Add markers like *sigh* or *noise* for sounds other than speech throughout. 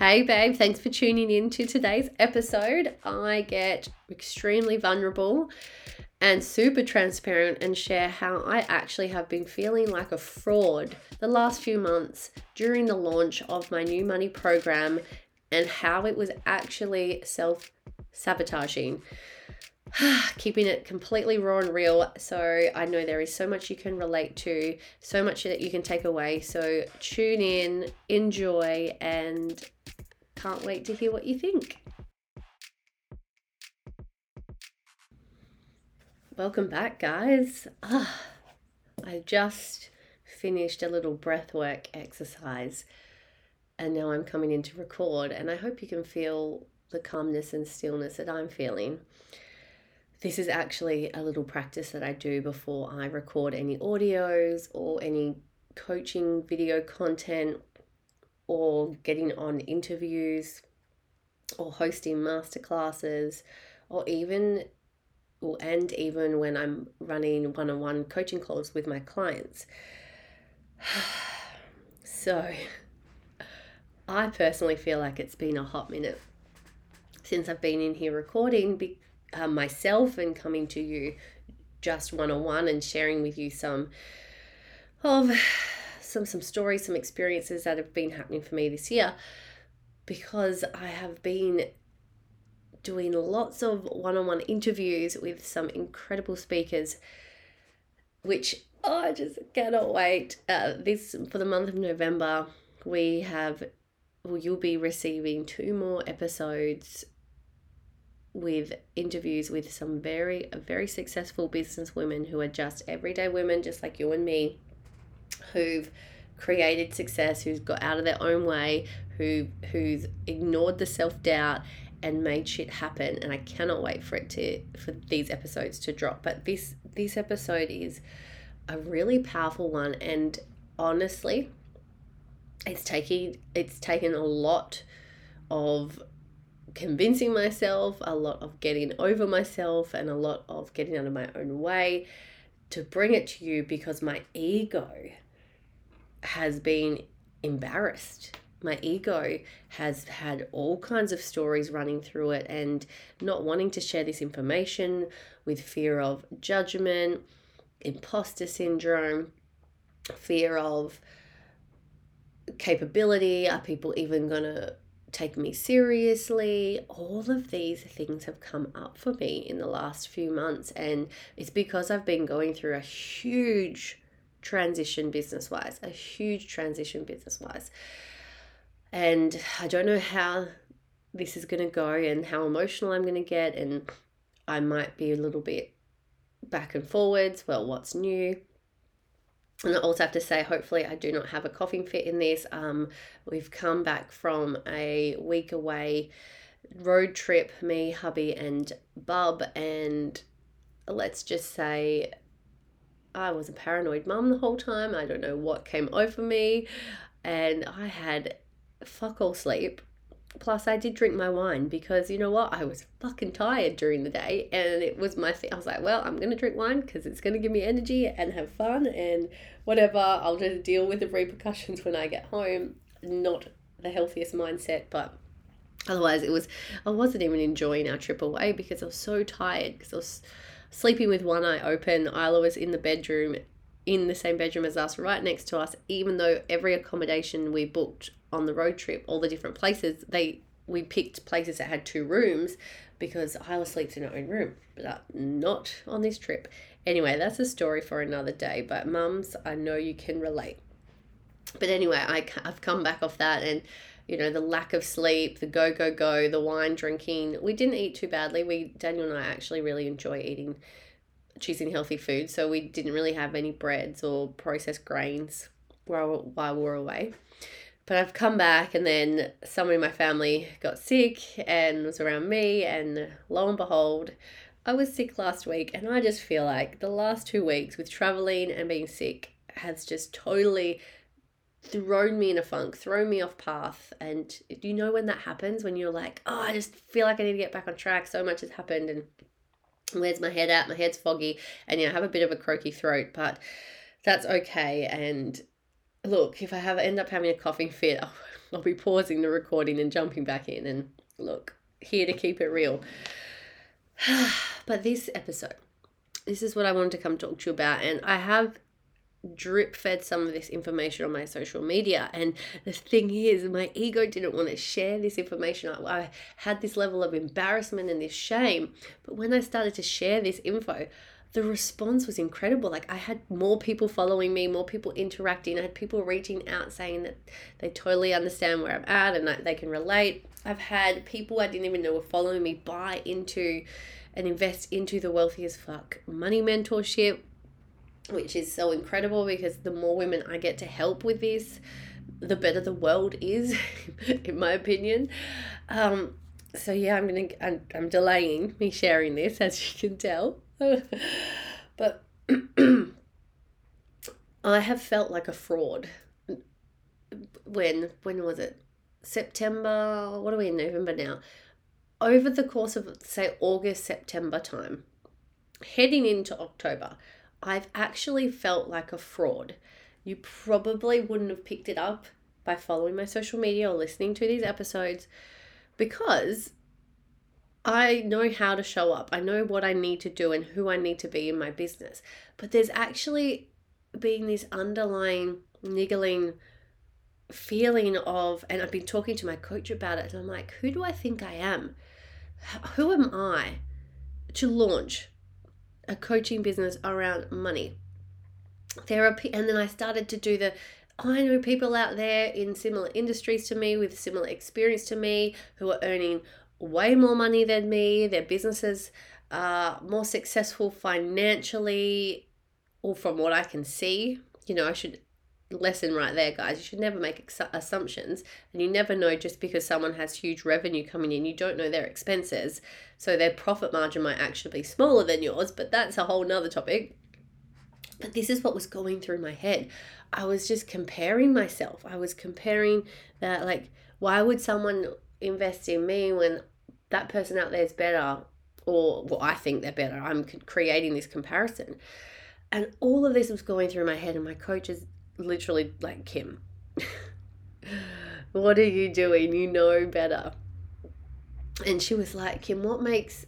Hey, babe, thanks for tuning in to today's episode. I get extremely vulnerable and super transparent and share how I actually have been feeling like a fraud the last few months during the launch of my new money program and how it was actually self sabotaging. *sighs* keeping it completely raw and real. So I know there is so much you can relate to, so much that you can take away. So tune in, enjoy, and can't wait to hear what you think. Welcome back, guys. Ah, I just finished a little breathwork exercise and now I'm coming in to record, and I hope you can feel the calmness and stillness that I'm feeling. This is actually a little practice that I do before I record any audios or any coaching video content or getting on interviews or hosting masterclasses or even or and even when I'm running one-on-one coaching calls with my clients. *sighs* so I personally feel like it's been a hot minute since I've been in here recording uh, myself and coming to you just one on one and sharing with you some of some some stories, some experiences that have been happening for me this year because I have been doing lots of one-on-one interviews with some incredible speakers which oh, I just cannot wait. Uh, this for the month of November, we have well, you'll be receiving two more episodes with interviews with some very very successful business women who are just everyday women just like you and me who've created success who's got out of their own way who who's ignored the self-doubt and made shit happen. And I cannot wait for it to for these episodes to drop. But this this episode is a really powerful one. And honestly it's taking it's taken a lot of convincing myself, a lot of getting over myself, and a lot of getting out of my own way to bring it to you because my ego has been embarrassed. My ego has had all kinds of stories running through it and not wanting to share this information with fear of judgment, imposter syndrome, fear of capability. Are people even going to take me seriously. All of these things have come up for me in the last few months, and it's because I've been going through a huge transition business wise, a huge transition business wise. And I don't know how this is going to go and how emotional I'm going to get, and I might be a little bit back and forwards. Well, what's new? and I also have to say, hopefully, I do not have a coughing fit in this. Um, we've come back from a week away road trip, me, hubby, and Bub, and let's just say I was a paranoid mum the whole time. I don't know what came over me, and I had fuck all sleep Plus, I did drink my wine because you know what? I was fucking tired during the day, and it was my thing. I was like, well, I'm gonna drink wine because it's gonna give me energy and have fun and whatever. I'll just deal with the repercussions when I get home. Not the healthiest mindset, but otherwise, it was. I wasn't even enjoying our trip away because I was so tired because I was sleeping with one eye open. Isla was in the bedroom in the same bedroom as us, right next to us, even though every accommodation we booked on the road trip, all the different places, they we picked places that had two rooms because Isla sleeps in her own room, but not on this trip. Anyway, that's a story for another day. But mums, I know you can relate. But anyway, I, I've come back off that and you know the lack of sleep the go go go the wine drinking. We didn't eat too badly. We daniel and i actually really enjoy eating choosing healthy food so we didn't really have any breads or processed grains while, while we were away. But I've come back, and then someone in my family got sick and was around me, and lo and behold, I was sick last week, and I just feel like the last two weeks with traveling and being sick has just totally thrown me in a funk, thrown me off path. And you know when that happens, when you're like, oh, I just feel like I need to get back on track. So much has happened, and where's my head at? My head's foggy, and you know, I have a bit of a croaky throat, but that's okay. And look, if I have end up having a coughing fit, *laughs* I'll be pausing the recording and jumping back in and look, here to keep it real. *sighs* but this episode, this is what I wanted to come talk to you about. And I have drip fed some of this information on my social media. And the thing is, my ego didn't want to share this information. I, I had this level of embarrassment and this shame. But when I started to share this info, the response was incredible. Like I had more people following me, more people interacting. I had people reaching out saying that they totally understand where I'm at and that they can relate. I've had people I didn't even know were following me buy into and invest into the Wealthy as Fuck money mentorship, which is so incredible because the more women I get to help with this, the better the world is, *laughs* in my opinion. Um, so yeah, I'm gonna I'm, I'm delaying me sharing this as you can tell, *laughs* but *clears throat* I have felt like a fraud. When when was it? September. What are we in November now? Over the course of say August September time, heading into October, I've actually felt like a fraud. You probably wouldn't have picked it up by following my social media or listening to these episodes because I know how to show up. I know what I need to do and who I need to be in my business. But there's actually been this underlying niggling feeling of, and I've been talking to my coach about it, and I'm like, who do I think I am? Who am I to launch a coaching business around money? Therapy, and then I started to do the I know people out there in similar industries to me with similar experience to me who are earning way more money than me. Their businesses are more successful financially, or from what I can see. You know, I should lesson right there, guys. You should never make ex- assumptions, and you never know just because someone has huge revenue coming in, you don't know their expenses. So their profit margin might actually be smaller than yours, but that's a whole nother topic. But this is what was going through my head. I was just comparing myself. I was comparing that, like, why would someone invest in me when that person out there is better? Or, well, I think they're better. I'm creating this comparison. And all of this was going through my head, and my coach is literally like, Kim, *laughs* what are you doing? You know better. And she was like, Kim, what makes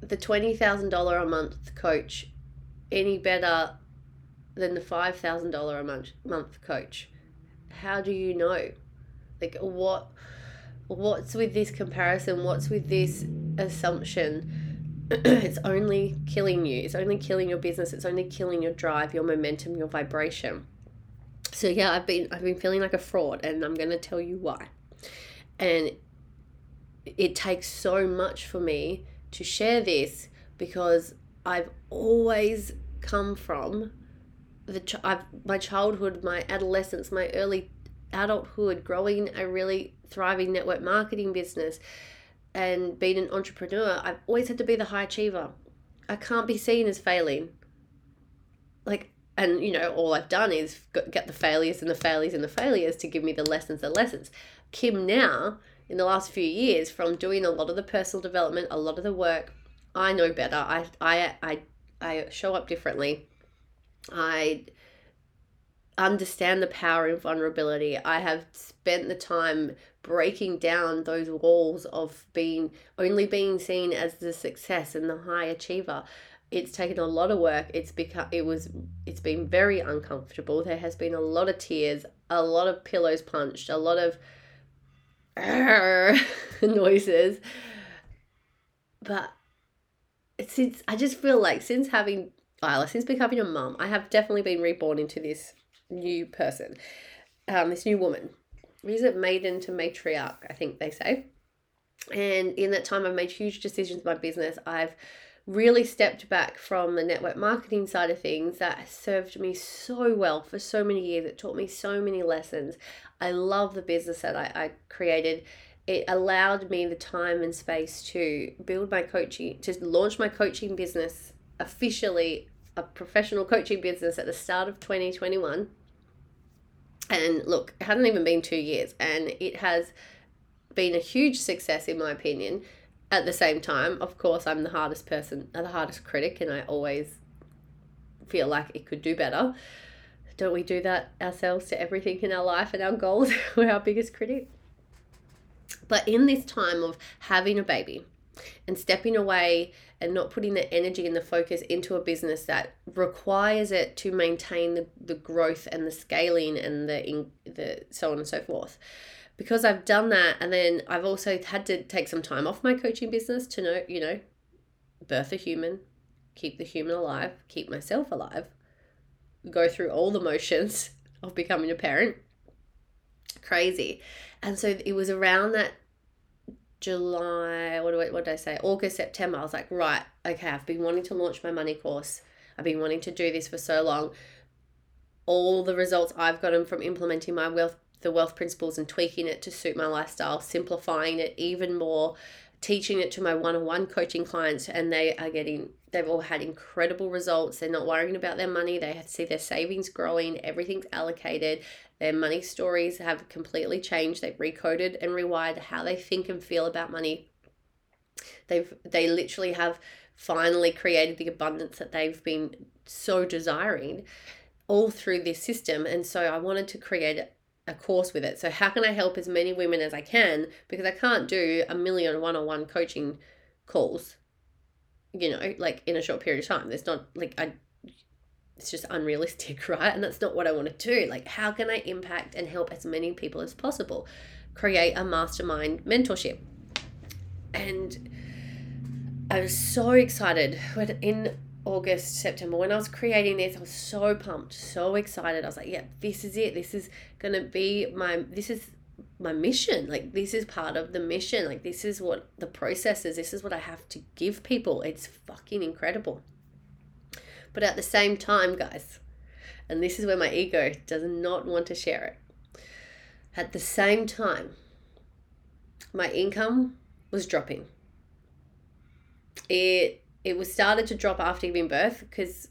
the $20,000 a month coach any better than the $5,000 a month, month coach? How do you know? Like, what? What's with this comparison? What's with this assumption? *clears throat* it's only killing you. It's only killing your business. It's only killing your drive, your momentum, your vibration. So yeah, I've been I've been feeling like a fraud and I'm going to tell you why. And it takes so much for me to share this because I've always come from the ch- I've, my childhood, my adolescence, my early adulthood, growing a really thriving network marketing business and being an entrepreneur, I've always had to be the high achiever. I can't be seen as failing. Like, and you know, all I've done is get the failures and the failures and the failures to give me the lessons the lessons. Kim now, in the last few years, from doing a lot of the personal development, a lot of the work, I know better. I I I I show up differently. I understand the power in vulnerability. I have spent the time breaking down those walls of being only being seen as the success and the high achiever. It's taken a lot of work. It's become it was it's been very uncomfortable. There has been a lot of tears, a lot of pillows punched, a lot of *laughs* noises. But since I just feel like since having Isla, since becoming a mum, I have definitely been reborn into this new person, um, this new woman. Is it maiden to matriarch? I think they say. And in that time, I've made huge decisions in my business. I've really stepped back from the network marketing side of things that served me so well for so many years. It taught me so many lessons. I love the business that I, I created. It allowed me the time and space to build my coaching, to launch my coaching business officially a professional coaching business at the start of 2021. And look, it hasn't even been two years, and it has been a huge success, in my opinion. At the same time, of course, I'm the hardest person, uh, the hardest critic, and I always feel like it could do better. Don't we do that ourselves to everything in our life and our goals? *laughs* We're our biggest critic. But in this time of having a baby and stepping away and not putting the energy and the focus into a business that requires it to maintain the, the growth and the scaling and the the so on and so forth because I've done that and then I've also had to take some time off my coaching business to know, you know, birth a human, keep the human alive, keep myself alive, go through all the motions *laughs* of becoming a parent. Crazy. And so it was around that July, what, do I, what did I say? August, September. I was like, right, okay, I've been wanting to launch my money course. I've been wanting to do this for so long. All the results I've gotten from implementing my wealth the wealth principles and tweaking it to suit my lifestyle, simplifying it even more, teaching it to my one-on-one coaching clients and they are getting they've all had incredible results. They're not worrying about their money. They see their savings growing, everything's allocated. Their money stories have completely changed. They've recoded and rewired how they think and feel about money. They've they literally have finally created the abundance that they've been so desiring all through this system. And so I wanted to create a course with it. So how can I help as many women as I can because I can't do a million one-on-one coaching calls you know like in a short period of time. There's not like I it's just unrealistic, *laughs* right? And that's not what I want to do. Like how can I impact and help as many people as possible? Create a mastermind mentorship. And I was so excited when in August, September, when I was creating this, I was so pumped, so excited. I was like, yeah, this is it. This is going to be my, this is my mission. Like, this is part of the mission. Like, this is what the process is. This is what I have to give people. It's fucking incredible. But at the same time, guys, and this is where my ego does not want to share it. At the same time, my income was dropping. It it was started to drop after giving birth because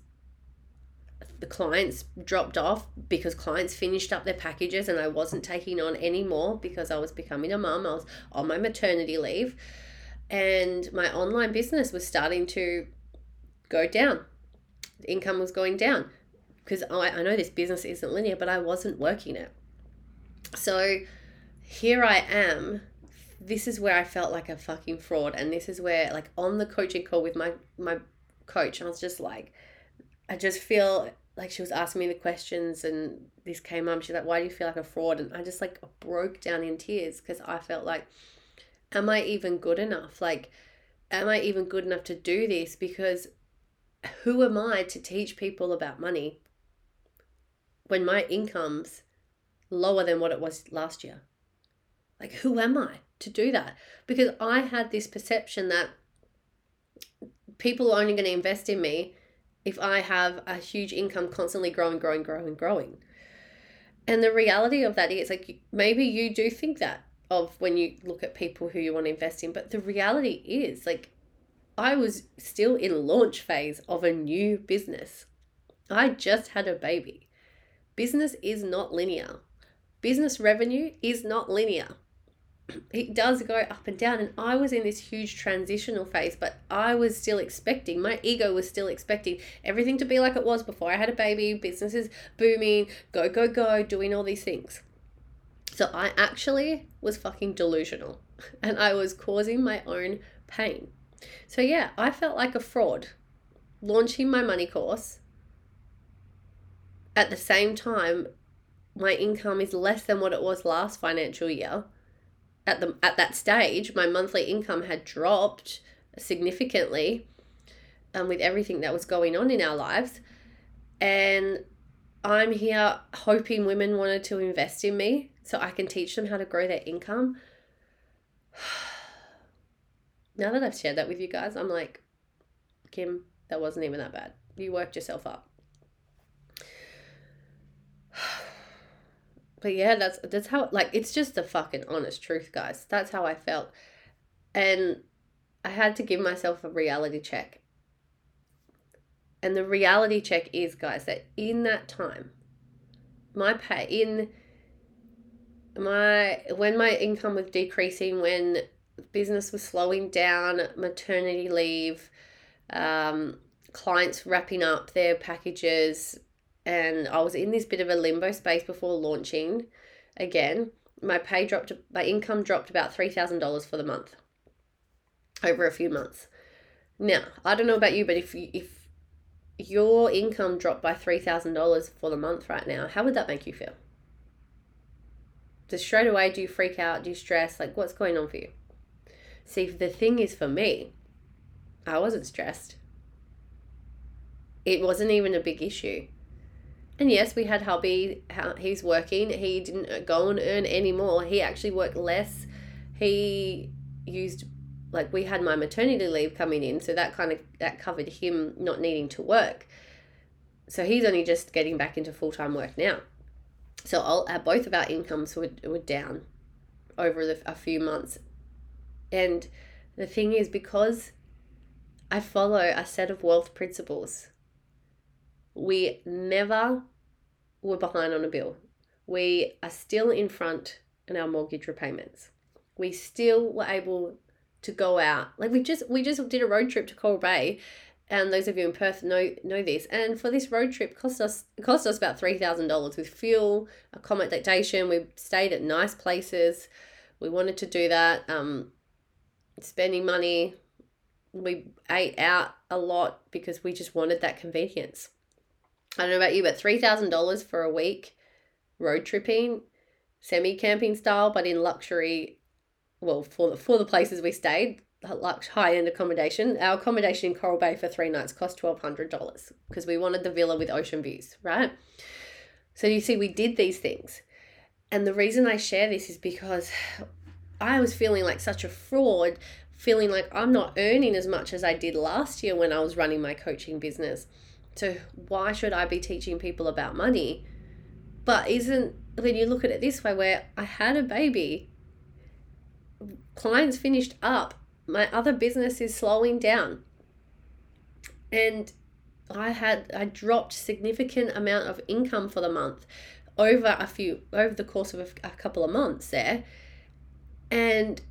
the clients dropped off because clients finished up their packages and I wasn't taking on any more because I was becoming a mum. I was on my maternity leave and my online business was starting to go down. The income was going down because I, I know this business isn't linear, but I wasn't working it. So here I am this is where I felt like a fucking fraud. And this is where, like, on the coaching call with my, my coach, I was just like, I just feel like she was asking me the questions and this came up. She's like, why do you feel like a fraud? And I just like broke down in tears because I felt like, am I even good enough? Like, am I even good enough to do this? Because who am I to teach people about money when my income's lower than what it was last year? Like, who am I? To do that because I had this perception that people are only going to invest in me if I have a huge income constantly growing, growing, growing, growing. And the reality of that is like maybe you do think that of when you look at people who you want to invest in, but the reality is like I was still in launch phase of a new business. I just had a baby. Business is not linear. Business revenue is not linear it does go up and down. And I was in this huge transitional phase, but I was still expecting, my ego was still expecting everything to be like it was before I had a baby, businesses booming, go, go, go, doing all these things. So I actually was fucking delusional *laughs* and I was causing my own pain. So yeah, I felt like a fraud launching my money course. At the same time, my income is less than what it was last financial year at the at that stage my monthly income had dropped significantly um, with everything that was going on in our lives. And i'm here hoping women wanted to invest in me so i can teach them how to grow their income. *sighs* Now that i've shared that with you guys i'm like kim that wasn't even that bad. You worked yourself up but yeah, that's that's how like it's just the fucking honest truth, guys. That's how I felt. And I had to give myself a reality check. And the reality check is, guys, that in that time, my pay in my when my income was decreasing, when business was slowing down, maternity leave, um, clients wrapping up their packages, and I was in this bit of a limbo space before launching again. my pay dropped, my income dropped about $3,000 for the month over a few months. Now, I don't know about you, but if if your income dropped by $3,000 for the month right now, how would that make you feel? Just straight away, do you freak out? Do you stress? Like, what's going on for you? See, the thing is for me, I wasn't stressed. It wasn't even a big issue. And yes, we had hubby, he's working. He didn't go and earn any more. He actually worked less. He used like we had my maternity leave coming in, so that kind of that covered him not needing to work. So he's only just getting back into full-time work now. So all, uh, both of our incomes were, were down over the, a few months. And the thing is because I follow a set of wealth principles we never were behind on a bill. We are still in front in our mortgage repayments. We still were able to go out. Like we just we just did a road trip to Coral Bay and those of you in Perth know know this. And for this road trip, cost us cost us about three thousand dollars with fuel, accommodation. We stayed at nice places. We wanted to do that. Um, spending money. We ate out a lot because we just wanted that convenience. I don't know about you, but $3,000 for a week road tripping, semi camping style, but in luxury, well, for the, for the places we stayed, lux high end accommodation. Our accommodation in Coral Bay for three nights cost $1,200 because we wanted the villa with ocean views, right? So you see, we did these things. And the reason I share this is because I was feeling like such a fraud, feeling like I'm not earning as much as I did last year when I was running my coaching business. So why should I be teaching people about money? But isn't when you look at it this way, where I had a baby, clients finished up, my other business is slowing down, and I had I dropped significant amount of income for the month over a few over the course of a, a couple of months there, and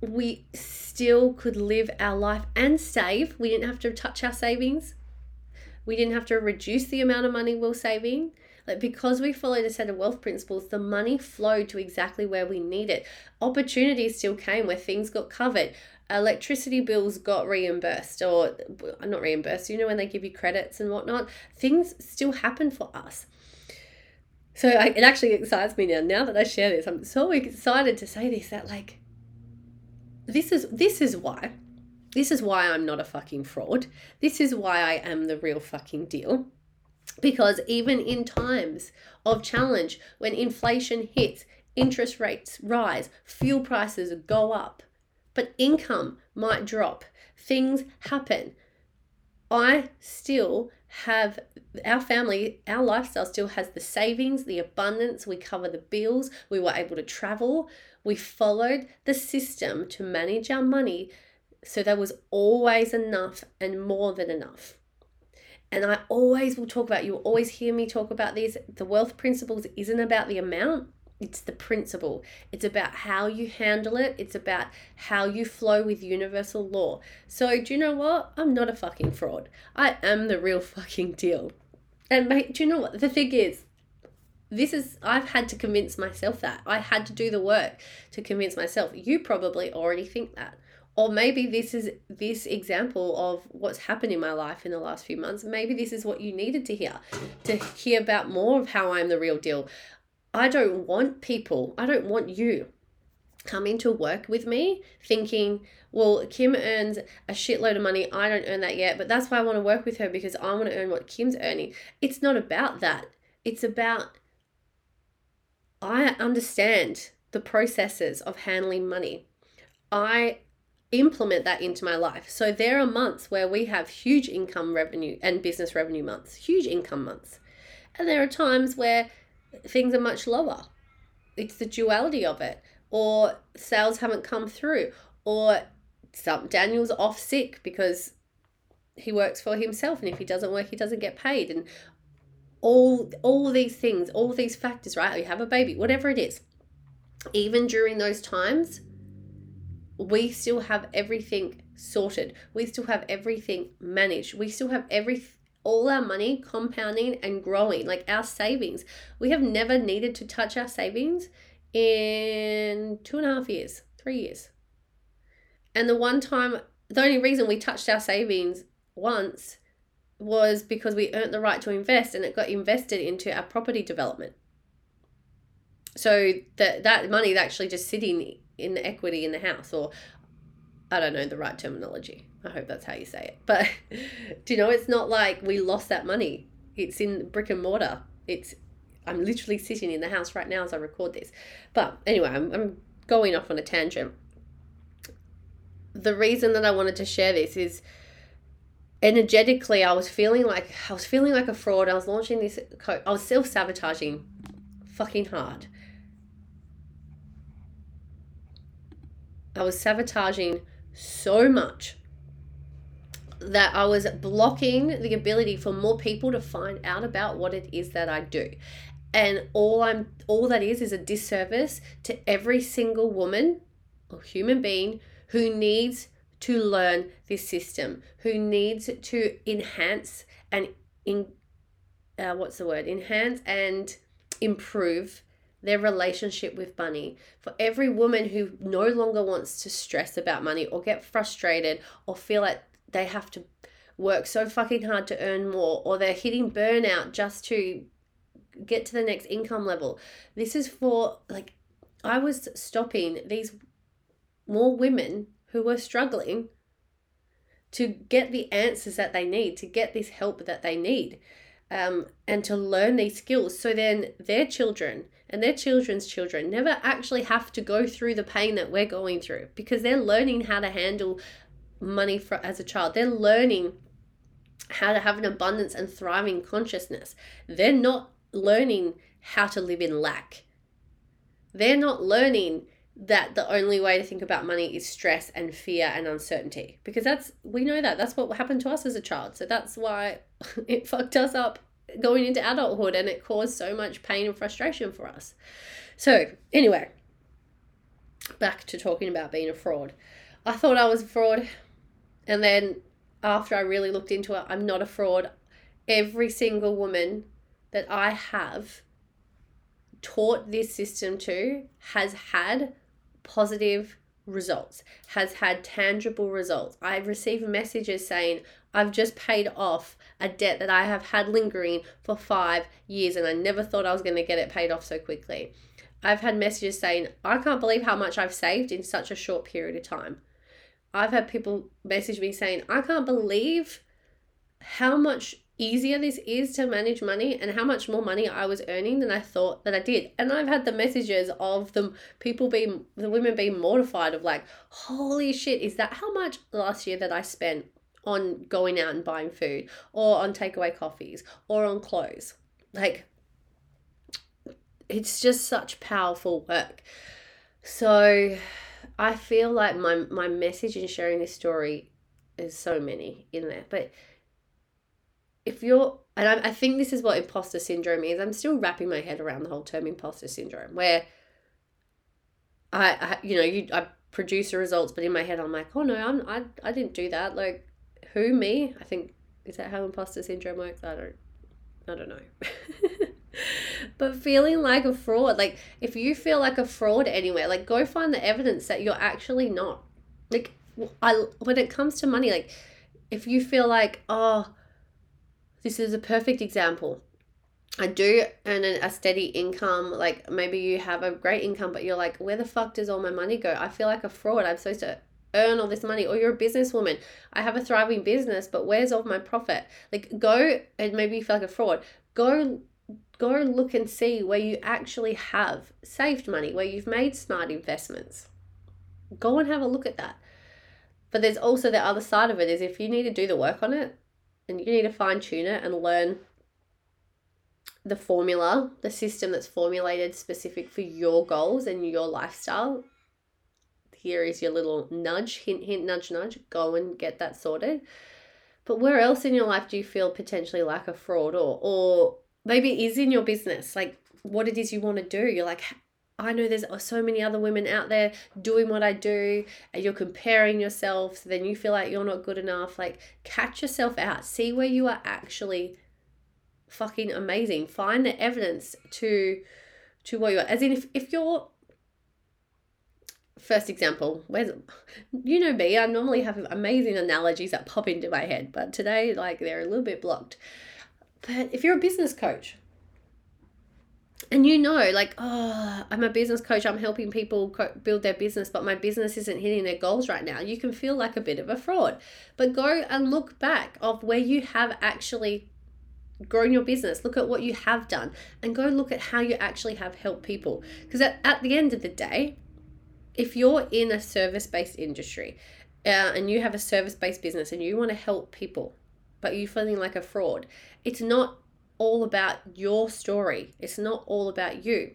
we still could live our life and save. We didn't have to touch our savings we didn't have to reduce the amount of money we we're saving. Like because we followed a set of wealth principles, the money flowed to exactly where we need it. Opportunities still came where things got covered. Electricity bills got reimbursed or not reimbursed, you know, when they give you credits and whatnot. Things still happen for us. So I, it actually excites me now. Now that I share this, I'm so excited to say this that like this is this is why this is why I'm not a fucking fraud. This is why I am the real fucking deal. Because even in times of challenge, when inflation hits, interest rates rise, fuel prices go up, but income might drop, things happen. I still have our family, our lifestyle still has the savings, the abundance, we cover the bills, we were able to travel, we followed the system to manage our money so there was always enough and more than enough. And I always will talk about, you'll always hear me talk about this. The wealth principles isn't about the amount, it's the principle. It's about how you handle it, it's about how you flow with universal law. So, do you know what? I'm not a fucking fraud. I am the real *laughs* fucking deal. And, mate, do you know what? The thing is, this is I've had to convince myself that. I had to do the work to convince myself. You probably already think that or maybe this is this example of what's happened in my life in the last few months. Maybe this is what you needed to hear to hear about more of how i'm the real deal. I don't want people i don't want you coming to work with me thinking well kim earns a shitload of money. I don't earn that yet but that's why i want to work with her because i want to earn what kim's earning. It's not about that. It's about i understand the processes of handling money. I implement that into my life. So there are months where we have huge income revenue and business revenue months, huge income months. And there are times where things are much lower. It's the duality of it, or sales haven't come through, or some Daniel's off sick because he works for himself and if he doesn't work he doesn't get paid and all all these things all these factors right you have a baby whatever it is even during those times we still have everything sorted. We still have everything managed. We still have every all our money compounding and growing, like our savings. We have never needed to touch our savings in two and a half years, three years. And the one time, the only reason we touched our savings once was because we earned the right to invest and it got invested into our property development. So that that money is actually just sitting in the equity in the house, or I don't know the right terminology. I hope that's how you say it. But *laughs* do you know it's not like we lost that money. It's in brick and mortar. It's I'm literally sitting in the house right now as I record this. But anyway, I'm, I'm going off on a tangent. The reason that I wanted to share this is energetically I was feeling like I was feeling like a fraud. I was launching this coach. I was self-sabotaging fucking hard. I was sabotaging so much that I was blocking the ability for more people to find out about what it is that I do. And all I'm all that is is a disservice to every single woman or human being who needs to learn this system, who needs to enhance and in uh, what's the word? Enhance and improve their relationship with money. For every woman who no longer wants to stress about money or get frustrated or feel like they have to work so fucking hard to earn more or they're hitting burnout just to get to the next income level. This is for like I was stopping these more women who were struggling to get the answers that they need, to get this help that they need, um, and to learn these skills. So then their children and their children's children never actually have to go through the pain that we're going through because they're learning how to handle money for as a child. They're learning how to have an abundance and thriving consciousness. They're not learning how to live in lack. They're not learning that the only way to think about money is stress and fear and uncertainty because that's we know that that's what happened to us as a child so that's why *laughs* it fucked us up going into adulthood and it caused so much pain and frustration for us. So anyway back to talking about being a fraud. I thought i was a fraud and then after i really looked into it i'm not a fraud. Every single woman that i have taught this system to has had positive results, has had tangible results. I've received messages saying, I've just paid off a debt that I have had lingering for five years and I never thought I was going to get it paid off so quickly. I've had messages saying, I can't believe how much I've saved in such a short period of time. I've had people message me saying, I can't believe how much easier this is to manage money and how much more money I was earning than I thought that I did. And I've had the messages of the people being the women being mortified of like, holy shit, is that how much last year that I spent on going out and buying food or on takeaway coffees or on clothes? Like it's just such powerful work. So I feel like my my message in sharing this story is so many in there. But if you're and I, I think this is what imposter syndrome is i'm still wrapping my head around the whole term imposter syndrome where i, I you know you i produce the results but in my head i'm like oh no i'm i, I didn't do that like who me i think is that how imposter syndrome works i don't i don't know *laughs* but feeling like a fraud like if you feel like a fraud anywhere like go find the evidence that you're actually not like i when it comes to money like if you feel like oh this is a perfect example. I do earn a steady income. Like maybe you have a great income, but you're like, where the fuck does all my money go? I feel like a fraud. I'm supposed to earn all this money. Or you're a businesswoman. I have a thriving business, but where's all my profit? Like go and maybe you feel like a fraud. Go go look and see where you actually have saved money, where you've made smart investments. Go and have a look at that. But there's also the other side of it is if you need to do the work on it, and you need to fine tune it and learn the formula, the system that's formulated specific for your goals and your lifestyle. Here is your little nudge, hint, hint, nudge, nudge. Go and get that sorted. But where else in your life do you feel potentially like a fraud or or maybe is in your business, like what it is you want to do. You're like, I know there's so many other women out there doing what I do, and you're comparing yourself, so then you feel like you're not good enough. Like, catch yourself out, see where you are actually fucking amazing. Find the evidence to to what you are. As in, if, if you're first example, where's you know me, I normally have amazing analogies that pop into my head, but today like they're a little bit blocked. But if you're a business coach, and you know like oh i'm a business coach i'm helping people co- build their business but my business isn't hitting their goals right now you can feel like a bit of a fraud. But go and look back of where you have actually grown your business. Look at what you have done and go look at how you actually have helped people. Because at, at the end of the day if you're in a service-based industry uh, and you have a service-based business and you want to help people but you're feeling like a fraud it's not all about your story. It's not all about you.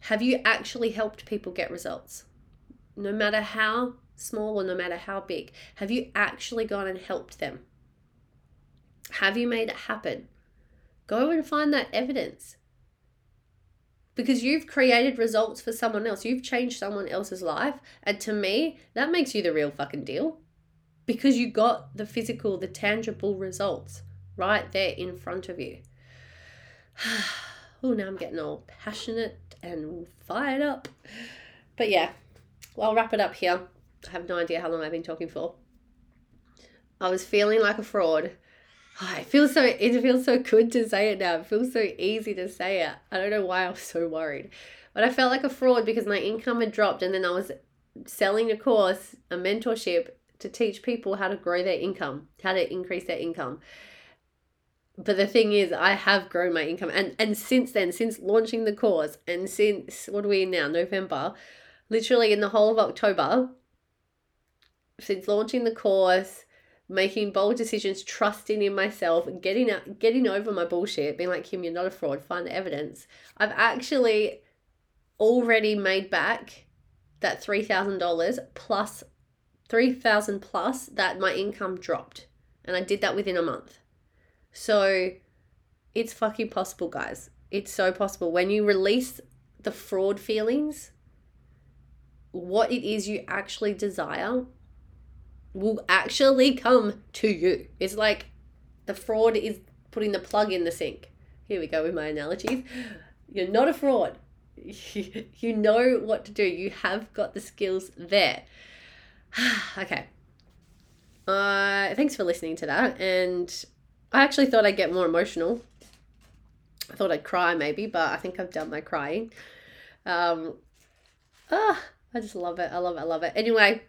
Have you actually helped people get results? No matter how small or no matter how big, have you actually gone and helped them? Have you made it happen? Go and find that evidence. Because you've created results for someone else. You've changed someone else's life. And to me, that makes you the real fucking deal. Because you got the physical, the tangible results right there in front of you. *sighs* oh, now I'm getting all passionate and fired up. But yeah, well, I'll wrap it up here. I have no idea how long I've been talking for. I was feeling like a fraud. Oh, *sighs* it feels so it feels so good to say it now. It feels so easy to say it. I don't know why I was so worried. But I felt like a fraud because my income had dropped and then I was selling a course, a mentorship to teach people how to grow their income, how to increase their income but the thing is i have grown my income and and since then since launching the course and since what are we in now november literally in the whole of october since launching the course making bold decisions trusting in myself getting out getting over my bullshit being like kim you're not a fraud find the evidence i've actually already made back that $3000 plus 3000 plus that my income dropped and i did that within a month so it's fucking possible, guys. It's so possible. When you release the fraud feelings, what it is you actually desire will actually come to you. It's like the fraud is putting the plug in the sink. Here we go with my analogies. You're not a fraud. *laughs* You know what to do. You have got the skills there. *sighs* okay. Uh, thanks for listening to that. And I actually thought I'd get more emotional. I thought I'd cry maybe, but I think I've done my crying. Um, ah, I just love it. I love it. I love it. Anyway,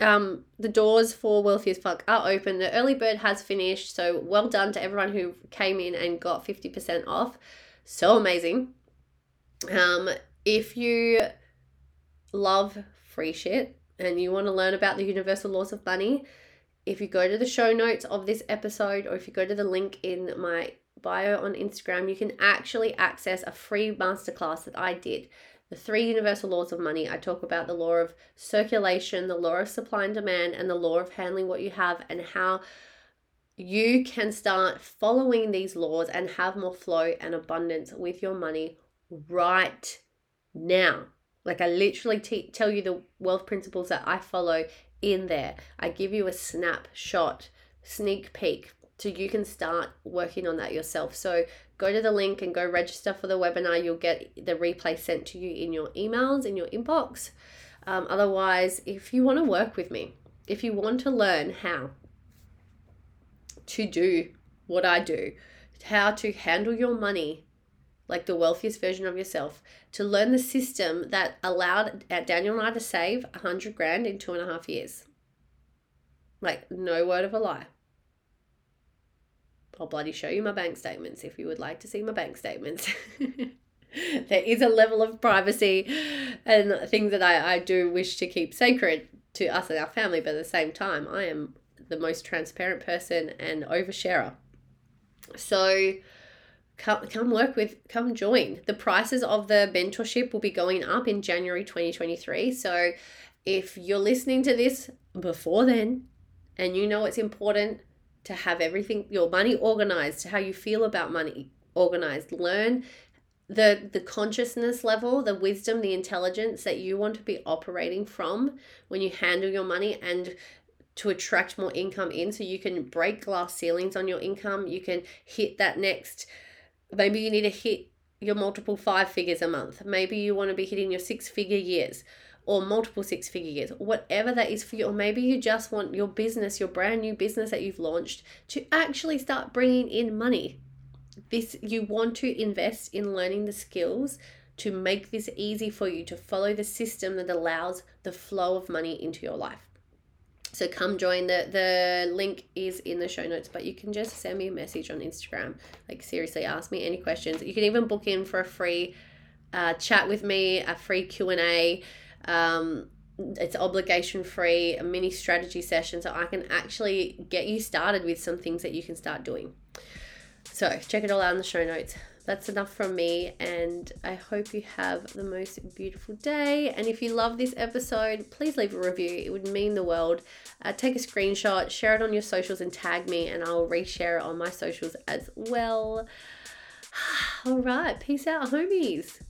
um, the doors for Wealthy as Fuck are open. The early bird has finished, so well done to everyone who came in and got 50% off. So amazing. Um, if you love free shit and you want to learn about the universal laws of money, if you go to the show notes of this episode or if you go to the link in my bio on Instagram, you can actually access a free masterclass that I did. The three universal laws of money. I talk about the law of circulation, the law of supply and demand, and the law of handling what you have, and how you can start following these laws and have more flow and abundance with your money right now. Like I literally t- tell you the wealth principles that I follow in there. I give you a snapshot, sneak peek, so you can start working on that yourself. So go to the link and go register for the webinar. You'll get the replay sent to you in your emails, in your inbox. Um, otherwise, if you want to work with me, if you want to learn how to do what I do, how to handle your money like the wealthiest version of yourself, to learn the system that allowed uh, Daniel and I to save a hundred grand in two and a half years. Like, no word of a lie. I'll bloody show you my bank statements if you would like to see my bank statements. *laughs* there is a level of privacy and things that I, I do wish to keep sacred to us and our family, but at the same time, I am the most transparent person and oversharer. So, come come work with come join the prices of the mentorship will be going up in january 2023 so if you're listening to this before then and you know it's important to have everything your money organized how you feel about money organized learn the the consciousness level the wisdom the intelligence that you want to be operating from when you handle your money and to attract more income in so you can break glass ceilings on your income you can hit that next Maybe you need to hit your multiple five figures a month. Maybe you want to be hitting your six figure years. Or multiple six figure years, whatever that is for you. Or maybe you just want your business, your brand new business that you've launched, to actually start bringing in money. This you want to invest in learning the skills to make this easy for you to follow the system that allows the flow of money into your life. So come join the the link is in the show notes, but you can just send me a message on Instagram. Like seriously, ask me any questions. You can even book in for a free uh, chat with me, a free Q and A. Um, it's obligation free, a mini strategy session, so I can actually get you started with some things that you can start doing. So check it all out in the show notes that's enough from me, and I hope you have the most beautiful day. And if you love this episode, please leave a review, it would mean the world. Uh, take a screenshot, share it on your socials, and tag me, and I'll reshare it on my socials as well. *sighs* All right, peace out, homies.